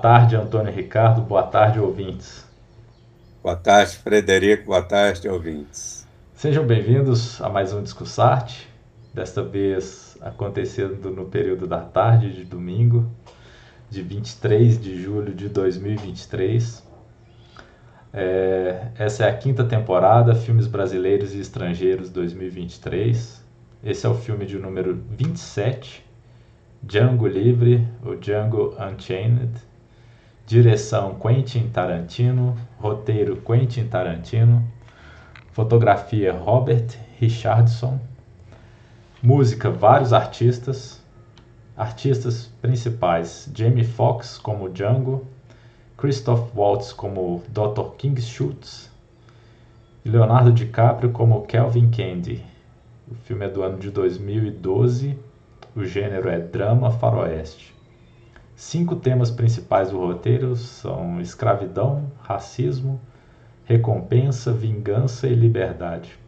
Boa tarde, Antônio Ricardo. Boa tarde, ouvintes. Boa tarde, Frederico. Boa tarde, ouvintes. Sejam bem-vindos a mais um Discussarte. Desta vez acontecendo no período da tarde de domingo, de 23 de julho de 2023. É, essa é a quinta temporada, Filmes Brasileiros e Estrangeiros 2023. Esse é o filme de número 27, Django Livre, ou Django Unchained. Direção Quentin Tarantino, roteiro Quentin Tarantino, fotografia Robert Richardson, música vários artistas, artistas principais Jamie Foxx como Django, Christoph Waltz como Dr. King Schultz e Leonardo DiCaprio como Kelvin Candy. O filme é do ano de 2012, o gênero é drama faroeste. Cinco temas principais do roteiro são escravidão, racismo, recompensa, vingança e liberdade.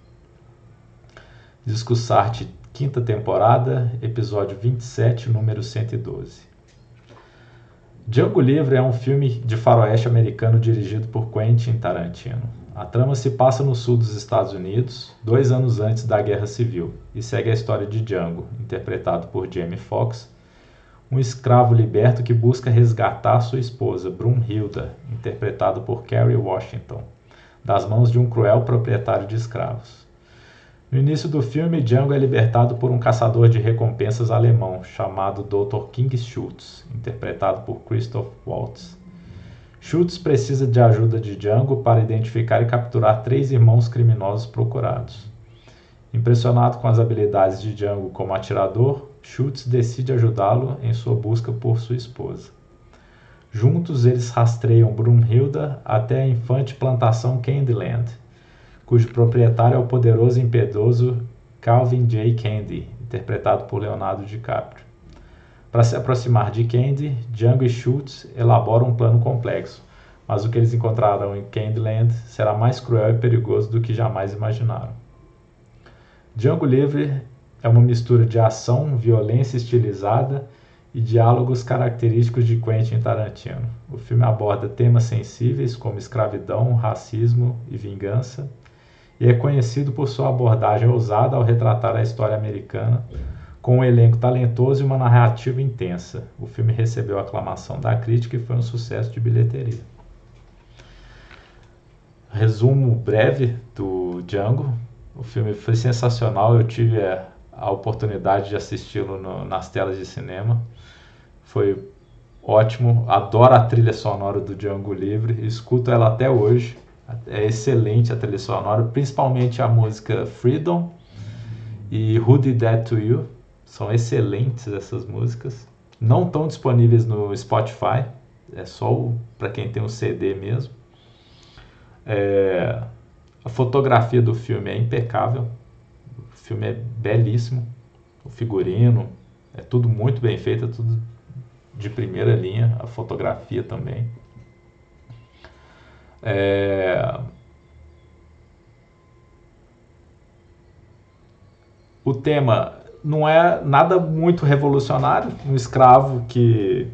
Discussarte, quinta temporada, episódio 27, número 112. Django Livre é um filme de faroeste americano dirigido por Quentin Tarantino. A trama se passa no sul dos Estados Unidos, dois anos antes da Guerra Civil, e segue a história de Django, interpretado por Jamie Foxx, um escravo liberto que busca resgatar sua esposa, Brunhilda, interpretado por Kerry Washington, das mãos de um cruel proprietário de escravos. No início do filme, Django é libertado por um caçador de recompensas alemão chamado Dr. King Schultz, interpretado por Christoph Waltz. Schultz precisa de ajuda de Django para identificar e capturar três irmãos criminosos procurados. Impressionado com as habilidades de Django como atirador, Schultz decide ajudá-lo em sua busca por sua esposa. Juntos, eles rastreiam Brunhilda até a infante plantação Candyland, cujo proprietário é o poderoso e impiedoso Calvin J. Candy, interpretado por Leonardo DiCaprio. Para se aproximar de Candy, Django e Schultz elaboram um plano complexo, mas o que eles encontrarão em Candyland será mais cruel e perigoso do que jamais imaginaram. Django Livre é uma mistura de ação, violência estilizada e diálogos característicos de Quentin Tarantino. O filme aborda temas sensíveis como escravidão, racismo e vingança e é conhecido por sua abordagem ousada ao retratar a história americana, com um elenco talentoso e uma narrativa intensa. O filme recebeu aclamação da crítica e foi um sucesso de bilheteria. Resumo breve do Django. O filme foi sensacional, eu tive a, a oportunidade de assisti-lo nas telas de cinema. Foi ótimo, adoro a trilha sonora do Django Livre, escuto ela até hoje é excelente a trilha sonora, principalmente a música Freedom e Who Did That To You. São excelentes essas músicas. Não estão disponíveis no Spotify, é só para quem tem um CD mesmo. É, a fotografia do filme é impecável, o filme é belíssimo, o figurino é tudo muito bem feito, é tudo de primeira linha, a fotografia também. É... O tema não é nada muito revolucionário, um escravo que,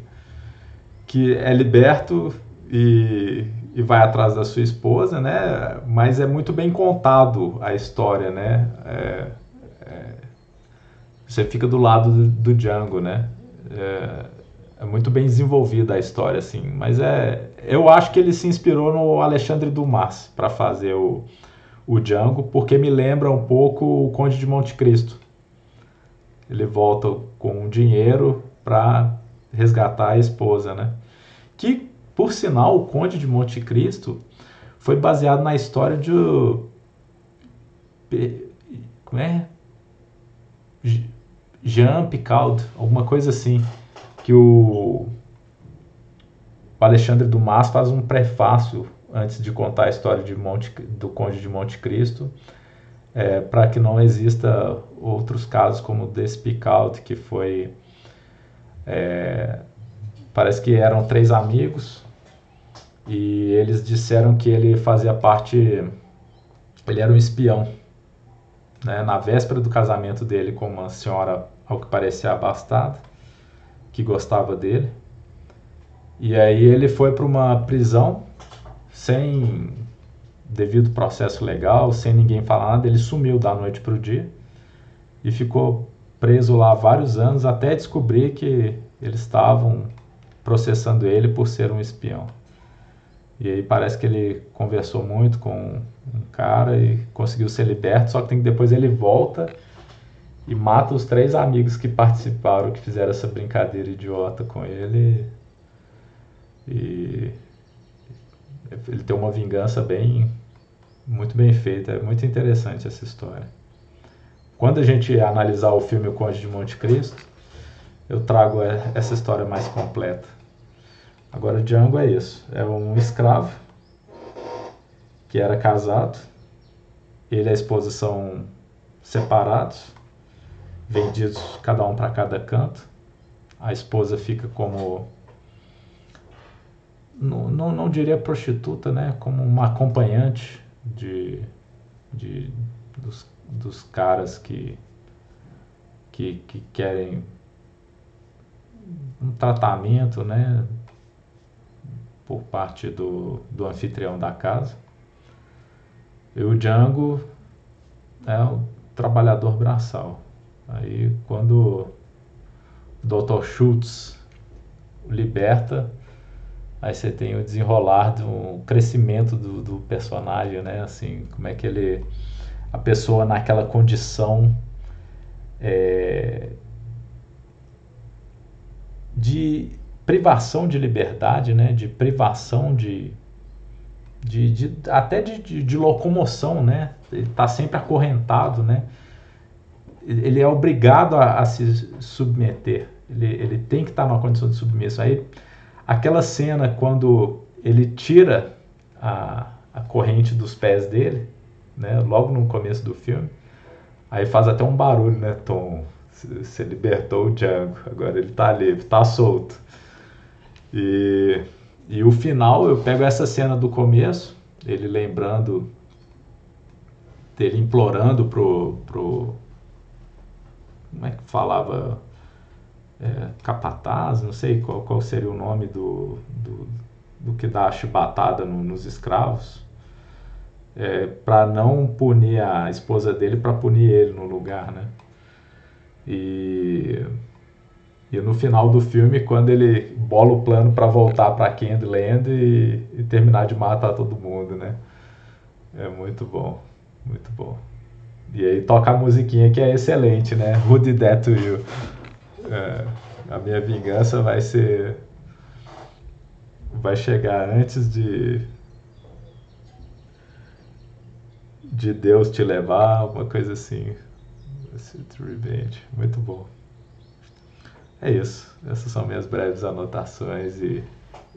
que é liberto e, e vai atrás da sua esposa, né? Mas é muito bem contado a história, né? É, é, você fica do lado do, do Django, né? É, é muito bem desenvolvida a história, assim. Mas é, eu acho que ele se inspirou no Alexandre Dumas para fazer o, o Django, porque me lembra um pouco o Conde de Monte Cristo. Ele volta com dinheiro para resgatar a esposa, né? Que, por sinal, o Conde de Monte Cristo foi baseado na história de como é? Jean Picard, alguma coisa assim que o, Alexandre Dumas faz um prefácio antes de contar a história de Monte, do Conde de Monte Cristo, é, para que não exista outros casos como o Despicald, que foi. É, parece que eram três amigos e eles disseram que ele fazia parte. Ele era um espião. Né, na véspera do casamento dele com uma senhora, ao que parecia abastada, que gostava dele. E aí ele foi para uma prisão sem devido processo legal, sem ninguém falar nada, ele sumiu da noite para o dia e ficou preso lá vários anos até descobrir que eles estavam processando ele por ser um espião. E aí parece que ele conversou muito com um cara e conseguiu ser liberto, só que que depois ele volta e mata os três amigos que participaram, que fizeram essa brincadeira idiota com ele. E ele tem uma vingança bem muito bem feita, é muito interessante essa história. Quando a gente analisar o filme O Conde de Monte Cristo, eu trago essa história mais completa. Agora Django é isso, é um escravo que era casado, ele e a esposa são separados, vendidos cada um para cada canto. A esposa fica como não, não, não diria prostituta, né? Como uma acompanhante de, de dos, dos caras que, que, que querem um tratamento, né? Por parte do, do anfitrião da casa. E o Django é o trabalhador braçal. Aí quando o Dr. Schultz liberta, Aí você tem o desenrolar do crescimento do, do personagem, né? Assim, como é que ele. A pessoa naquela condição é, de privação de liberdade, né? De privação de. de, de até de, de, de locomoção, né? Ele está sempre acorrentado, né? Ele é obrigado a, a se submeter. Ele, ele tem que estar tá numa condição de submissão. Aí Aquela cena quando ele tira a, a corrente dos pés dele, né, logo no começo do filme, aí faz até um barulho, né, Tom? Você libertou o Django, agora ele tá livre, tá solto. E, e o final, eu pego essa cena do começo, ele lembrando, dele implorando pro, pro como é que falava é, capataz, não sei qual, qual seria o nome do, do, do que dá a chibatada no, nos escravos, é, para não punir a esposa dele, para punir ele no lugar, né? E, e no final do filme, quando ele bola o plano para voltar para Candyland e, e terminar de matar todo mundo, né? É muito bom, muito bom. E aí toca a musiquinha que é excelente, né? Who did that to you? É, a minha vingança vai ser. Vai chegar antes de. De Deus te levar, uma coisa assim. Revenge. Muito bom. É isso. Essas são minhas breves anotações e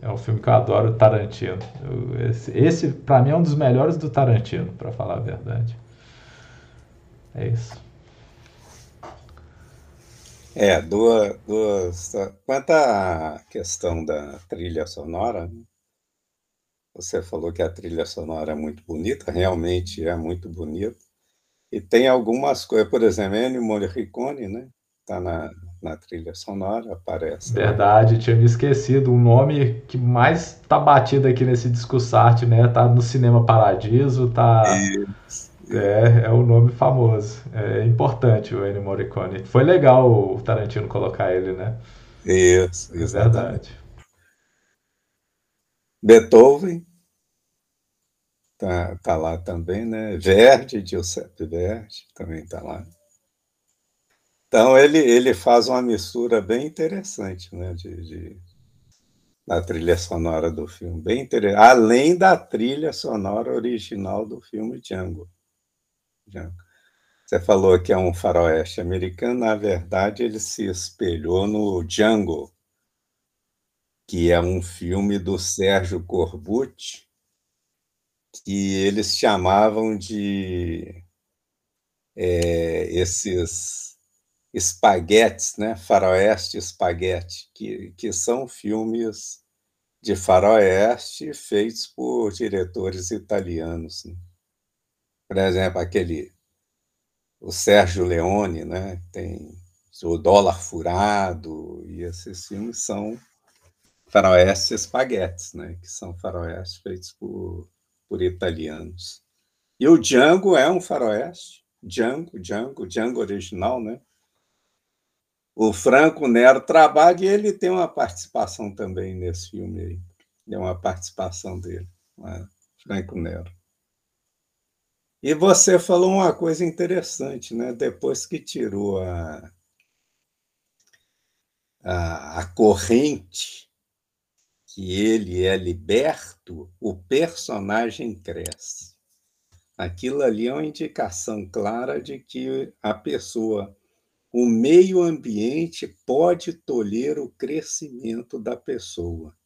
é um filme que eu adoro, Tarantino. Eu, esse, esse para mim, é um dos melhores do Tarantino, para falar a verdade. É isso. É, duas, duas. Quanto à questão da trilha sonora, né? você falou que a trilha sonora é muito bonita, realmente é muito bonita. E tem algumas coisas, por exemplo, Ennio Morricone, né? Está na, na trilha sonora, aparece. Verdade, tinha me esquecido. O nome que mais está batido aqui nesse discurso arte, né? Tá no Cinema Paradiso, tá. Isso. É, é o nome famoso. É importante o Ennio Morricone. Foi legal o Tarantino colocar ele, né? Isso, é verdade. Beethoven tá, tá lá também, né? Verdi, Giuseppe Verdi também tá lá. Então ele, ele faz uma mistura bem interessante, né? De, de na trilha sonora do filme, bem interessante. Além da trilha sonora original do filme Django. Você falou que é um faroeste americano, na verdade ele se espelhou no Django, que é um filme do Sérgio Corbucci, que eles chamavam de é, esses espaguetes, né? faroeste espaguete, que, que são filmes de faroeste feitos por diretores italianos. Né? Por exemplo, aquele o Sérgio Leone, né? Tem o Dólar Furado e esses filmes são faroeste espaguetes, né? Que são faroestes feitos por, por italianos. E o Django é um faroeste. Django, Django, Django original, né? O Franco Nero trabalha e ele tem uma participação também nesse filme aí. É uma participação dele, né? Franco Nero. E você falou uma coisa interessante, né? Depois que tirou a, a, a corrente que ele é liberto, o personagem cresce. Aquilo ali é uma indicação clara de que a pessoa, o meio ambiente pode tolher o crescimento da pessoa.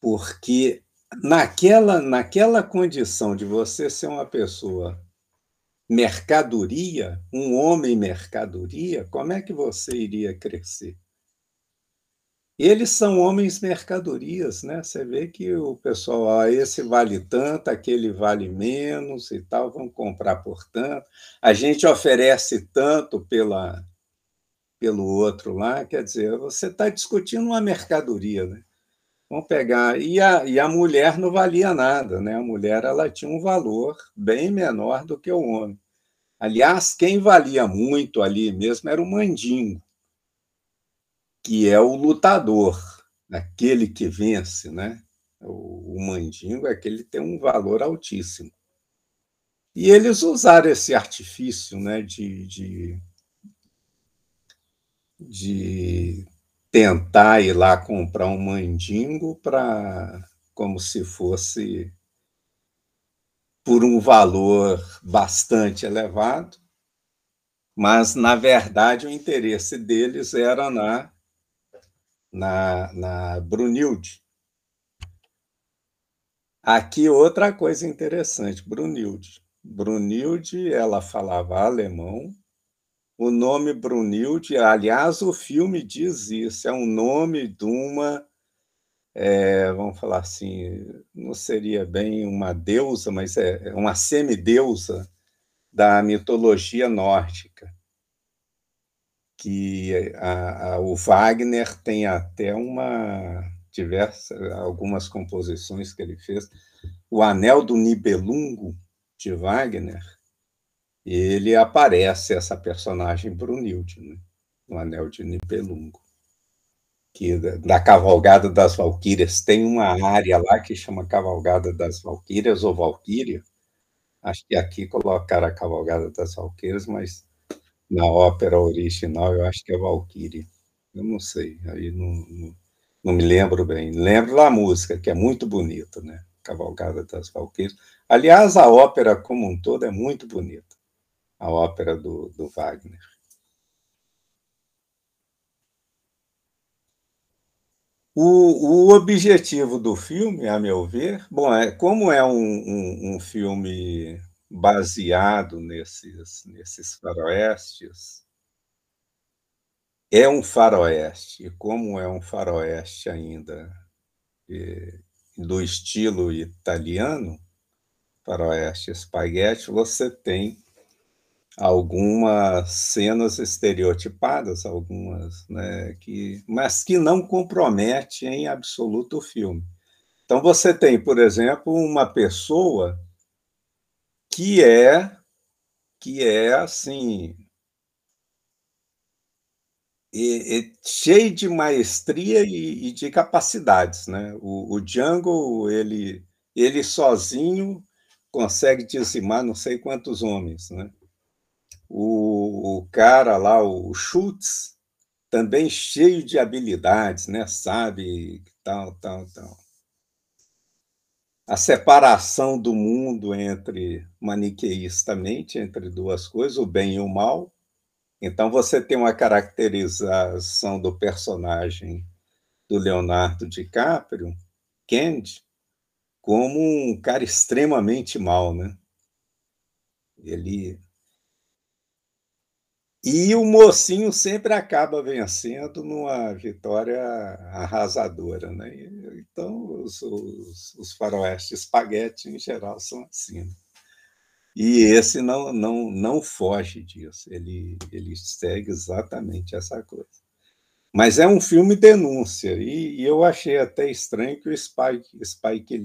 Porque naquela, naquela condição de você ser uma pessoa mercadoria, um homem mercadoria, como é que você iria crescer? Eles são homens mercadorias, né? Você vê que o pessoal, ah, esse vale tanto, aquele vale menos e tal, vão comprar por tanto. A gente oferece tanto pela, pelo outro lá, quer dizer, você está discutindo uma mercadoria, né? Vamos pegar. E a, e a mulher não valia nada, né? A mulher ela tinha um valor bem menor do que o homem. Aliás, quem valia muito ali mesmo era o mandingo, que é o lutador, aquele que vence, né? O, mandingo é que tem um valor altíssimo. E eles usaram esse artifício né, de, de, de tentar ir lá comprar um mandingo para como se fosse por um valor bastante elevado, mas na verdade o interesse deles era na na, na Brunilde. Aqui outra coisa interessante, Brunilde. Brunilde, ela falava alemão, o nome Brunilde, aliás, o filme diz isso, é um nome de uma, é, vamos falar assim, não seria bem uma deusa, mas é, é uma semideusa da mitologia nórdica. Que a, a, o Wagner tem até uma diversas algumas composições que ele fez. O Anel do Nibelungo de Wagner ele aparece essa personagem Brunilde, né? no Anel de Nibelungo. Que da Cavalgada das Valquírias tem uma área lá que chama Cavalgada das Valquírias ou Valquíria. Acho que aqui colocaram a Cavalgada das Valquírias, mas na ópera original eu acho que é Valquíria. Eu não sei, aí não, não, não me lembro bem. Lembro da música, que é muito bonita, né? Cavalgada das Valquírias. Aliás, a ópera como um todo é muito bonita a ópera do, do Wagner. O, o, objetivo do filme, a meu ver, bom, é como é um, um, um filme baseado nesses, nesses faroestes, é um faroeste, e como é um faroeste ainda do estilo italiano, faroeste espaguete, você tem algumas cenas estereotipadas, algumas, né, que, mas que não compromete em absoluto o filme. Então você tem, por exemplo, uma pessoa que é que é assim e, e, cheio de maestria e, e, de capacidades, né? O, o Django ele ele sozinho consegue dizimar não sei quantos homens, né? o, o cara lá, o Schultz, também cheio de habilidades, né? Sabe, tal, tal, tal. A separação do mundo entre maniqueistamente entre duas coisas, o bem e o mal. Então você tem uma caracterização do personagem do Leonardo DiCaprio, Candy, como um cara extremamente mal, né? Ele e o mocinho sempre acaba vencendo numa vitória arrasadora. Né? Então, os, os, os faroeste espaguete, em geral, são assim. Né? E esse não, não, não foge disso, ele, ele segue exatamente essa coisa. Mas é um filme denúncia, e, e eu achei até estranho que o Spike, Spike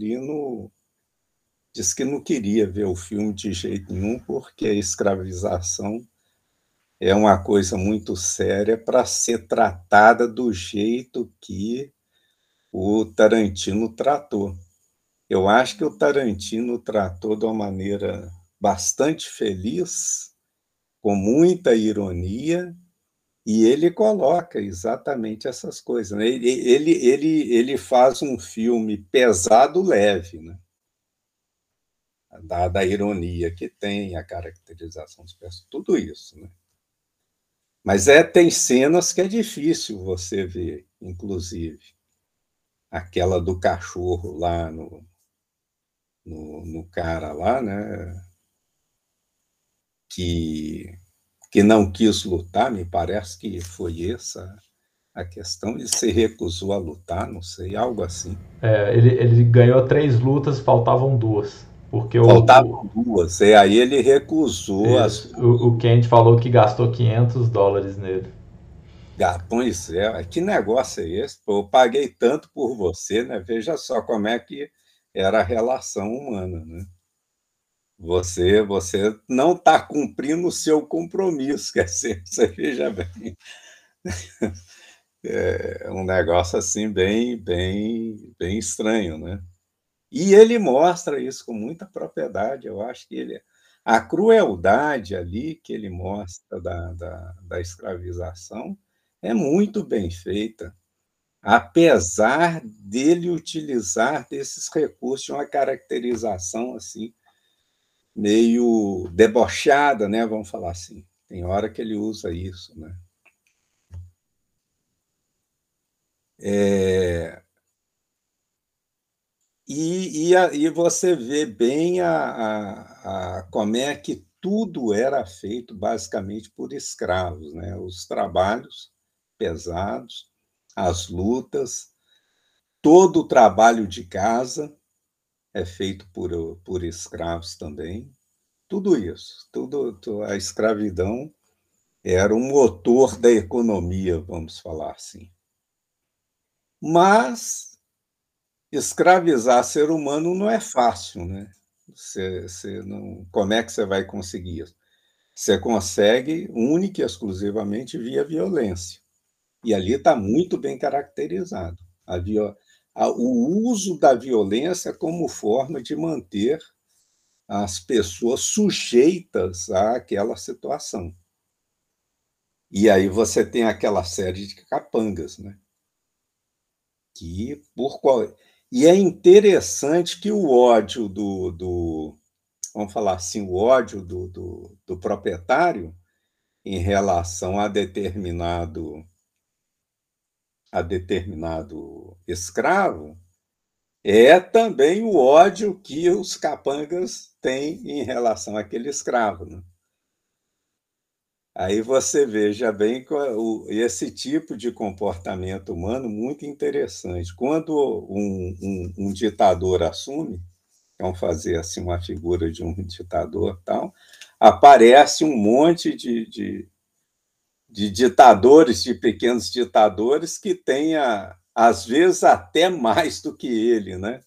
disse que não queria ver o filme de jeito nenhum, porque a escravização é uma coisa muito séria para ser tratada do jeito que o Tarantino tratou. Eu acho que o Tarantino tratou de uma maneira bastante feliz, com muita ironia, e ele coloca exatamente essas coisas. Né? Ele, ele, ele, ele faz um filme pesado, leve, né? da, da ironia que tem, a caracterização dos personagens, tudo isso. Né? Mas é, tem cenas que é difícil você ver, inclusive. Aquela do cachorro lá no, no, no cara lá, né? Que que não quis lutar, me parece que foi essa a questão. Ele se recusou a lutar, não sei, algo assim. É, ele, ele ganhou três lutas, faltavam duas. Porque Faltavam o, duas, e aí ele recusou. As... O, o Kent falou que gastou 500 dólares nele. Ah, pois é, que negócio é esse? Pô, eu paguei tanto por você, né? Veja só como é que era a relação humana, né? Você, você não está cumprindo o seu compromisso, quer dizer, você veja bem. É um negócio assim bem, bem, bem estranho, né? E ele mostra isso com muita propriedade. Eu acho que ele, a crueldade ali que ele mostra da, da, da escravização é muito bem feita, apesar dele utilizar desses recursos uma caracterização assim meio debochada, né? Vamos falar assim. Tem hora que ele usa isso, né? É... E, e, e, você vê bem a, a, a, como é que tudo era feito basicamente por escravos, né? Os trabalhos pesados, as lutas, todo o trabalho de casa é feito por, por escravos também. Tudo isso, tudo a escravidão era o motor da economia, vamos falar assim. Mas escravizar ser humano não é fácil, né? Você, você não, como é que você vai conseguir isso? Você consegue única e exclusivamente via violência. E ali está muito bem caracterizado. A, viol, o uso da violência como forma de manter as pessoas sujeitas àquela situação. E aí você tem aquela série de capangas, né? Que por qual e é interessante que o ódio do, do vamos falar assim, o ódio do, do, do proprietário em relação a determinado a determinado escravo é também o ódio que os capangas têm em relação àquele escravo. Né? Aí você veja bem esse tipo de comportamento humano muito interessante. Quando um, um, um ditador assume, vamos fazer assim uma figura de um ditador tal, aparece um monte de, de de ditadores, de pequenos ditadores, que tenha, às vezes, até mais do que ele, né?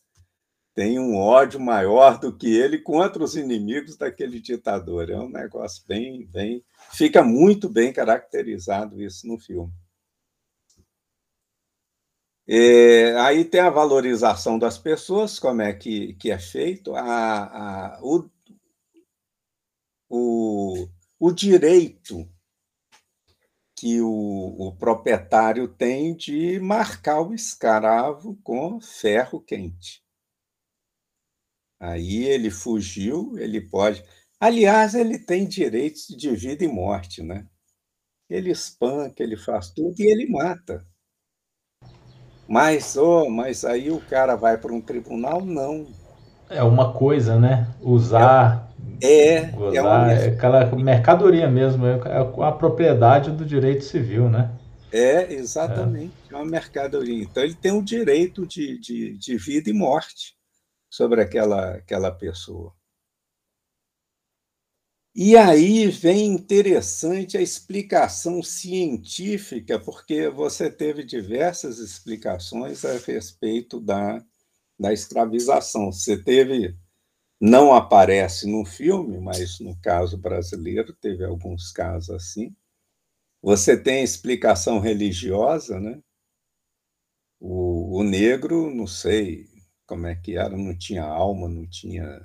Tem um ódio maior do que ele contra os inimigos daquele ditador. É um negócio bem, bem. Fica muito bem caracterizado isso no filme. É, aí tem a valorização das pessoas, como é que, que é feito, a, a, o, o, o direito que o, o, proprietário tem de marcar o escravo com ferro quente. Aí ele fugiu, ele pode. Aliás, ele tem direitos de vida e morte, né? Ele espanca, ele faz tudo e ele mata. Mas, oh, mas aí o cara vai para um tribunal? Não. É uma coisa, né? Usar é, Gozar, é, uma... é aquela mercadoria mesmo, é, é a propriedade do direito civil, né? É, exatamente, é, é uma mercadoria. Então, ele tem o direito de, de, de vida e morte sobre aquela, aquela pessoa. E aí vem interessante a explicação científica, porque você teve diversas explicações a respeito da, da escravização. Você teve, não aparece no filme, mas no caso brasileiro teve alguns casos assim. Você tem a explicação religiosa, né? O, o negro, não sei como é que era, não tinha alma, não tinha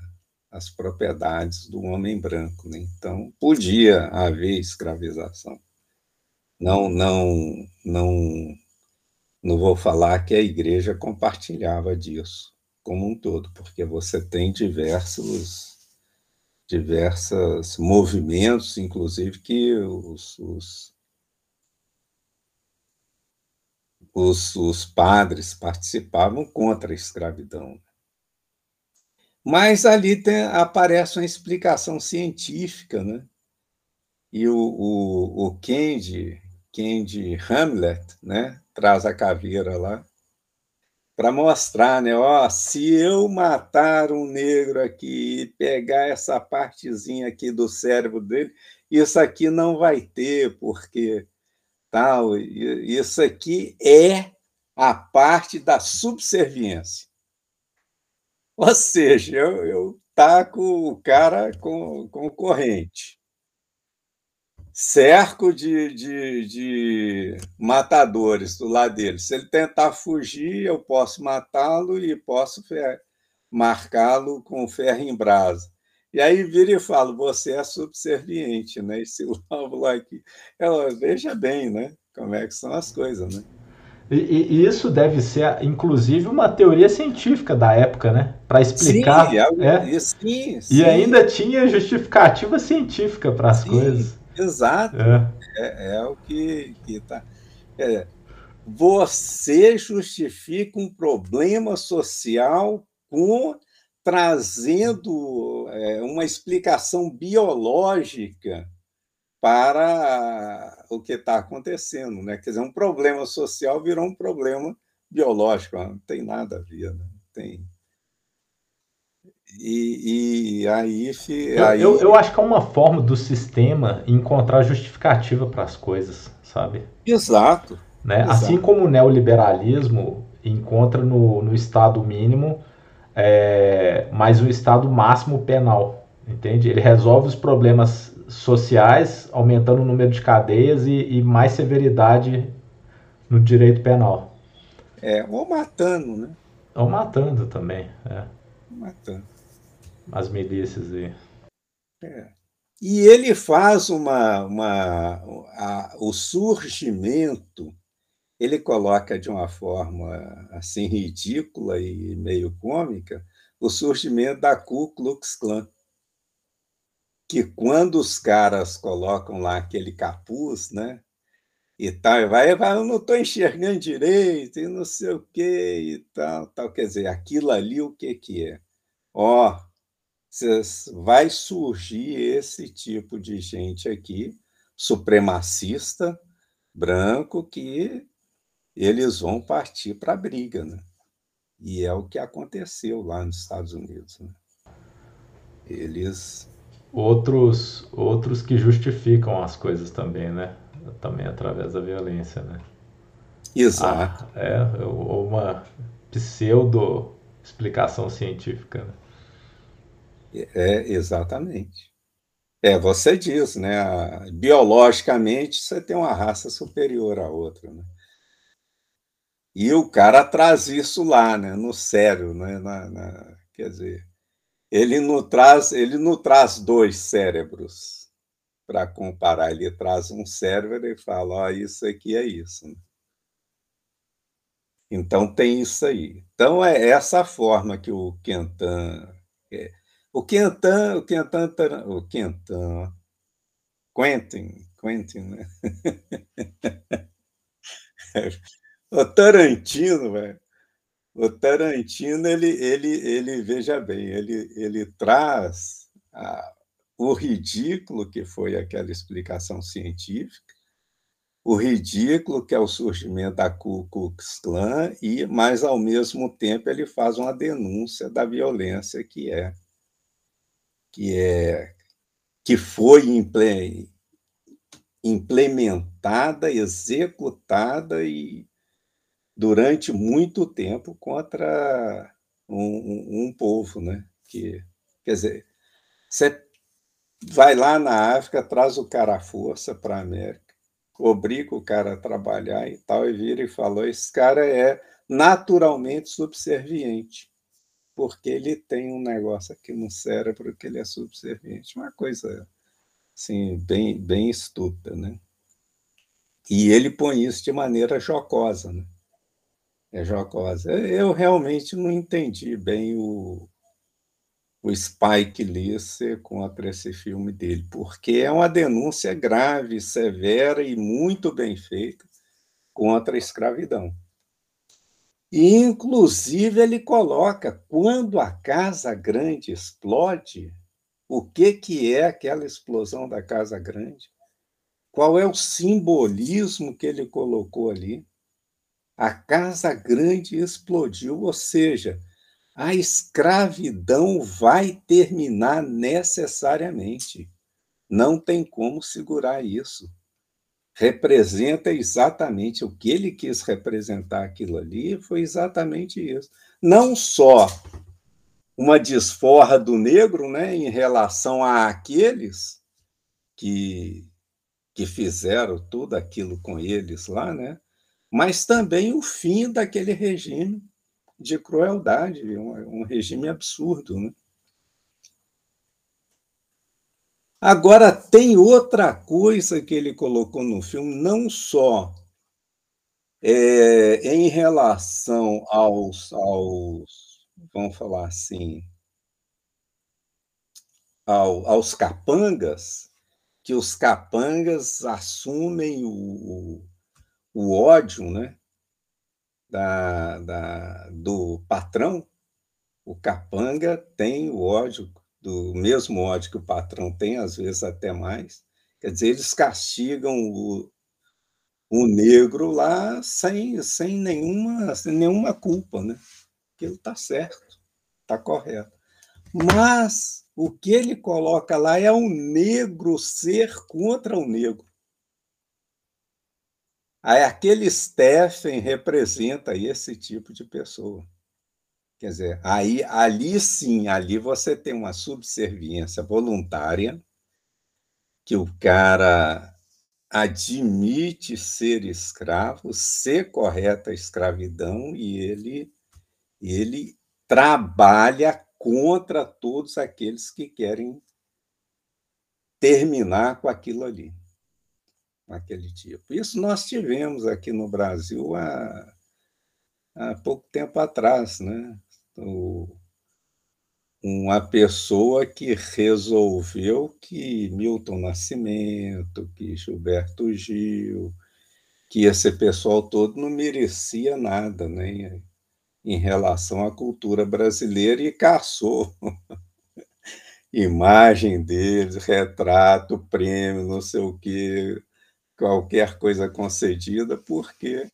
as propriedades do homem branco. Né? Então, podia haver escravização. Não, não, não, não vou falar que a igreja compartilhava disso como um todo, porque você tem diversos diversos movimentos, inclusive que os, os, os, os padres participavam contra a escravidão. Mas ali tem, aparece uma explicação científica, né? E o, o, o Kendi, Kendi Hamlet, né? Traz a caveira lá para mostrar, né? Ó, se eu matar um negro aqui e pegar essa partezinha aqui do cérebro dele, isso aqui não vai ter, porque tal, isso aqui é a parte da subserviência. Ou seja, eu, eu taco o cara com, com corrente. Cerco de, de, de matadores do lado dele. Se ele tentar fugir, eu posso matá-lo e posso marcá-lo com ferro em brasa. E aí vira e fala, você é subserviente, né? Esse lóbulo aqui. Ela, veja bem, né? Como é que são as coisas, né? E, e, isso deve ser, inclusive, uma teoria científica da época, né? Para explicar. Sim, é, é. Sim, sim. E ainda tinha justificativa científica para as coisas. Exato. É, é, é o que está. É, você justifica um problema social com trazendo é, uma explicação biológica para o que está acontecendo. Né? Quer dizer, um problema social virou um problema biológico, não tem nada a ver. Né? Tem... E, e aí, aí... Eu, eu, acho que é uma forma do sistema encontrar justificativa para as coisas, sabe? Exato. Né? Exato. Assim como o neoliberalismo encontra no, no Estado mínimo é, mais um Estado máximo penal, entende? Ele resolve os problemas sociais, aumentando o número de cadeias e, e mais severidade no direito penal. É, ou matando, né? Ou matando também, é. Matando. As milícias aí. É. E ele faz uma, uma a, o surgimento, ele coloca de uma forma assim ridícula e meio cômica, o surgimento da Ku Klux Klan que quando os caras colocam lá aquele capuz, né? E tal, vai, vai, eu não estou enxergando direito, e não sei o quê, e tal, tal. Quer dizer, aquilo ali o que, que é? Ó, vai surgir esse tipo de gente aqui, supremacista, branco, que eles vão partir para a briga, né? E é o que aconteceu lá nos Estados Unidos. Né? Eles outros outros que justificam as coisas também, né? Também através da violência, né? Exato. Ah, é uma pseudo explicação científica. Né? É exatamente. É, você diz, né? Biologicamente você tem uma raça superior à outra, né? E o cara traz isso lá, né? No sério, né? Na, na, quer dizer, ele não traz, ele não traz dois cérebros para comparar, ele traz um cérebro e fala, oh, isso aqui é isso. Então tem isso aí. Então é essa forma que o Quentin é. o Quentin, o Quentin, o Quentin, Quentin, Quentin, né? o Tarantino, velho. O Tarantino, ele, ele, ele veja bem, ele, ele traz a, o ridículo que foi aquela explicação científica, o ridículo que é o surgimento da Ku Klux Klan, e, mas, ao mesmo tempo, ele faz uma denúncia da violência que é, que é que foi implementada, executada e durante muito tempo contra um, um, um povo, né? Que, quer dizer, você vai lá na África, traz o cara à força para a América, obriga o cara a trabalhar e tal, e vira e falou: esse cara é naturalmente subserviente, porque ele tem um negócio aqui no cérebro que ele é subserviente. Uma coisa assim, bem, bem estúpida, né? E ele põe isso de maneira jocosa, né? É jocosa. Eu realmente não entendi bem o, o Spike Lee contra esse filme dele, porque é uma denúncia grave, severa e muito bem feita contra a escravidão. E, inclusive, ele coloca quando a Casa Grande explode, o que, que é aquela explosão da Casa Grande? Qual é o simbolismo que ele colocou ali? A Casa Grande explodiu, ou seja, a escravidão vai terminar necessariamente. Não tem como segurar isso. Representa exatamente o que ele quis representar aquilo ali, foi exatamente isso. Não só uma desforra do negro né, em relação àqueles que, que fizeram tudo aquilo com eles lá, né, mas também o fim daquele regime de crueldade, um, um regime absurdo. Né? Agora, tem outra coisa que ele colocou no filme, não só é, em relação aos, aos, vamos falar assim, ao, aos capangas, que os capangas assumem o, o ódio, né? da, da, do patrão, o capanga tem o ódio, do mesmo ódio que o patrão tem, às vezes até mais. Quer dizer, eles castigam o, o negro lá sem, sem, nenhuma, sem nenhuma culpa, né? Aquilo está certo, está correto. Mas o que ele coloca lá é o negro ser contra o negro. Aí aquele Stephen representa esse tipo de pessoa. Quer dizer, aí, ali sim, ali você tem uma subserviência voluntária, que o cara admite ser escravo, ser correta a escravidão, e ele, ele trabalha contra todos aqueles que querem terminar com aquilo ali aquele tipo. Isso nós tivemos aqui no Brasil há, há pouco tempo atrás, né? O, uma pessoa que resolveu que Milton Nascimento, que Gilberto Gil, que esse pessoal todo não merecia nada, né? Em relação à cultura brasileira e caçou imagem deles, retrato, prêmio, não sei o quê, qualquer coisa concedida, porque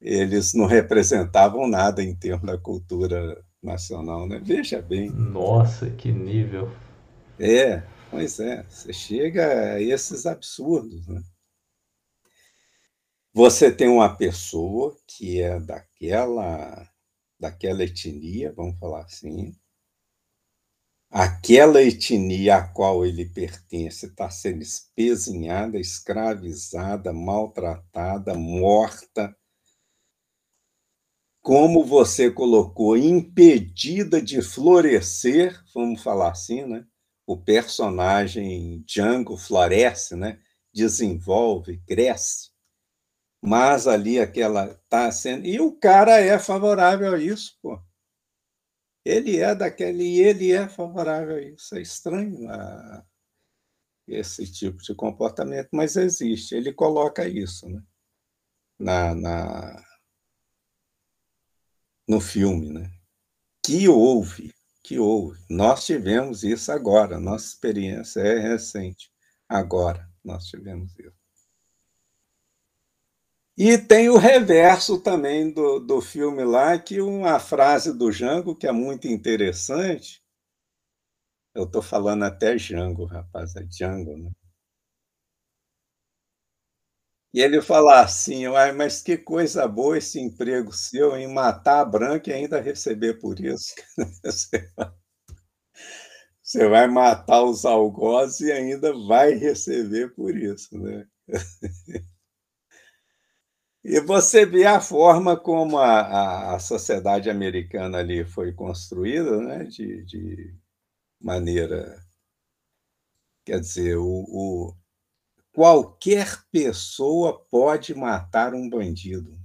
eles não representavam nada em termos da cultura nacional, né? Veja bem. Nossa, que nível! É, pois é, você chega a esses absurdos, né? Você tem uma pessoa que é daquela daquela etnia, vamos falar assim, aquela etnia a qual ele pertence está sendo espezinhada, escravizada, maltratada, morta. Como você colocou, impedida de florescer, vamos falar assim, né? O personagem Django floresce, né? Desenvolve, cresce. Mas ali aquela tá sendo e o cara é favorável a isso, pô ele é daquele e ele é favorável a isso. É estranho a, esse tipo de comportamento, mas existe. Ele coloca isso né? na, na, no filme, né? Que houve, que houve. Nós tivemos isso agora, nossa experiência é recente. Agora nós tivemos isso. E tem o reverso também do, do filme lá, que uma frase do Jango que é muito interessante, Eu estou falando até Django, rapaz, é Django, né? E ele fala assim: "Uai, mas que coisa boa esse emprego seu em matar a branca e ainda receber por isso". Você vai matar os algozes e ainda vai receber por isso, né. E você vê a forma como a a sociedade americana ali foi construída, né, de de maneira quer dizer, o o qualquer pessoa pode matar um bandido.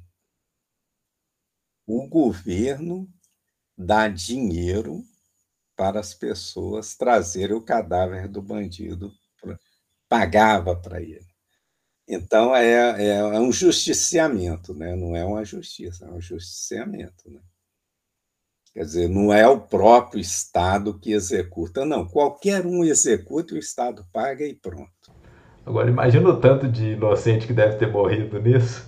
O governo dá dinheiro para as pessoas trazerem o cadáver do bandido pagava para ele. Então é é é um justiciamento, né, não é uma justiça, é um justiciamento, né. Quer dizer, não é o próprio Estado que executa, não, qualquer um executa o Estado paga e pronto. Agora imagina o tanto de inocente que deve ter morrido nisso.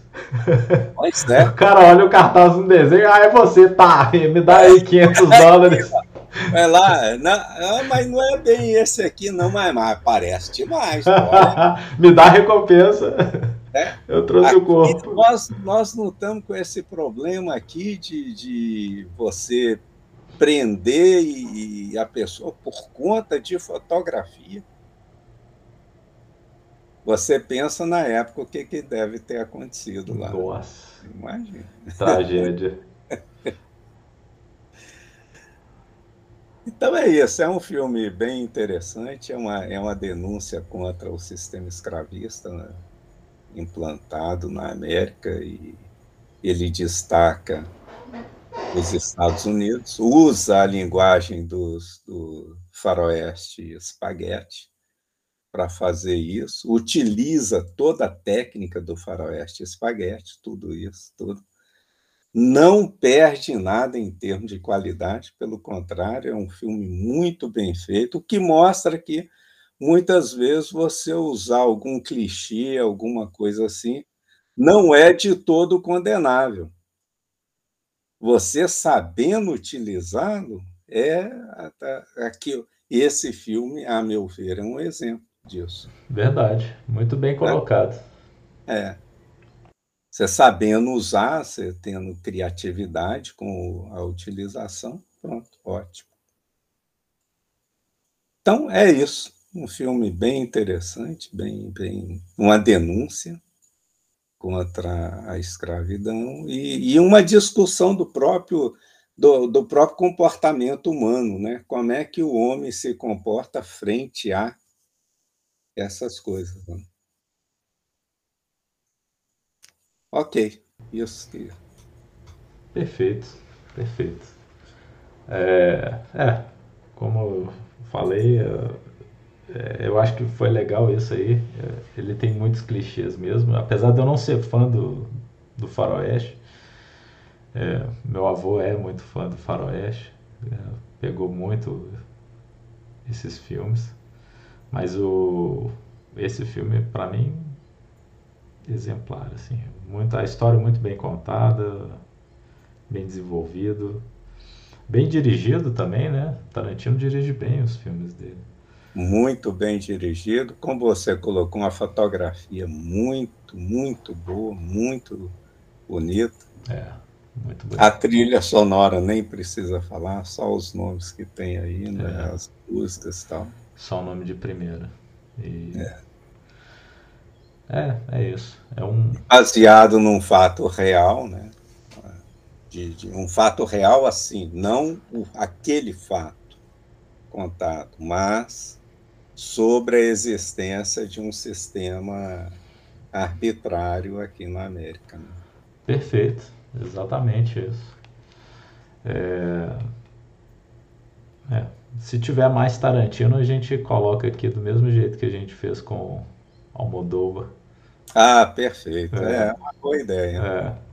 Pois é. O cara olha o cartaz no desenho, ah, é você, tá, me dá aí 500 dólares. Vai lá, não, ah, mas não é bem esse aqui não, mas, mas parece demais. me dá recompensa. É. Eu trouxe aqui, o corpo. Nós, nós não estamos com esse problema aqui de, de você prender e, e a pessoa por conta de fotografia. Você pensa na época o que, que deve ter acontecido lá. Nossa. Imagina. Tragédia. Então é isso, é um filme bem interessante, é uma, é uma denúncia contra o sistema escravista né, implantado na América e ele destaca os Estados Unidos, usa a linguagem dos, do faroeste espaguete para fazer isso, utiliza toda a técnica do faroeste espaguete, tudo isso, tudo. Não perde nada em termos de qualidade, pelo contrário, é um filme muito bem feito, o que mostra que muitas vezes você usar algum clichê, alguma coisa assim, não é de todo condenável. Você sabendo utilizá-lo é aqui esse filme, a meu ver, é um exemplo disso. Verdade, muito bem colocado. É. é. Você sabendo usar, você tendo criatividade com a utilização, pronto, ótimo. Então é isso, um filme bem interessante, bem, bem uma denúncia contra a escravidão e, e uma discussão do próprio do, do, próprio comportamento humano, né? Como é que o homem se comporta frente a essas coisas. Né? Ok, isso. Perfeito, perfeito. É, é como eu falei, é, eu acho que foi legal isso aí. É, ele tem muitos clichês mesmo, apesar de eu não ser fã do, do Faroeste. É, meu avô é muito fã do Faroeste, é, pegou muito esses filmes. Mas o esse filme para mim exemplar assim, muito a história muito bem contada, bem desenvolvido, bem dirigido também, né? Tarantino dirige bem os filmes dele. Muito bem dirigido, como você colocou, uma fotografia muito, muito boa, muito bonita. É, muito bonita. A trilha sonora nem precisa falar, só os nomes que tem aí, né? É. As músicas e tal. Só o nome de primeira. E... É. é, é isso. É um... Baseado num fato real, né? De, de um fato real assim, não o, aquele fato contado, mas sobre a existência de um sistema arbitrário aqui na América. Né? Perfeito, exatamente isso. É... É, se tiver mais Tarantino, a gente coloca aqui do mesmo jeito que a gente fez com Almodóvar. Ah, perfeito. É, é uma boa ideia. É.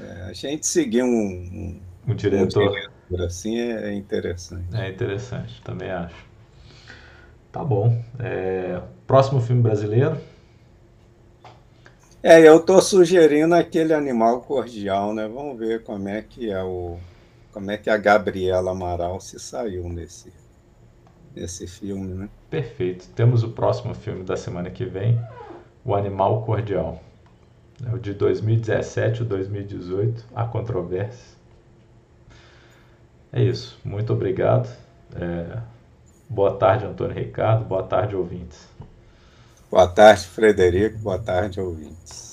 É, a gente seguir um, um, um diretor. um diretor assim é, é interessante. É interessante, também acho. Tá bom. É, próximo filme brasileiro? É, eu estou sugerindo aquele animal cordial, né? Vamos ver como é que é o como é que a Gabriela Amaral se saiu nesse esse filme, né? Perfeito. Temos o próximo filme da semana que vem, O Animal Cordial. É de 2017 ou 2018, a controvérsia. É isso. Muito obrigado. É... Boa tarde, Antônio Ricardo. Boa tarde, ouvintes. Boa tarde, Frederico. Boa tarde, ouvintes.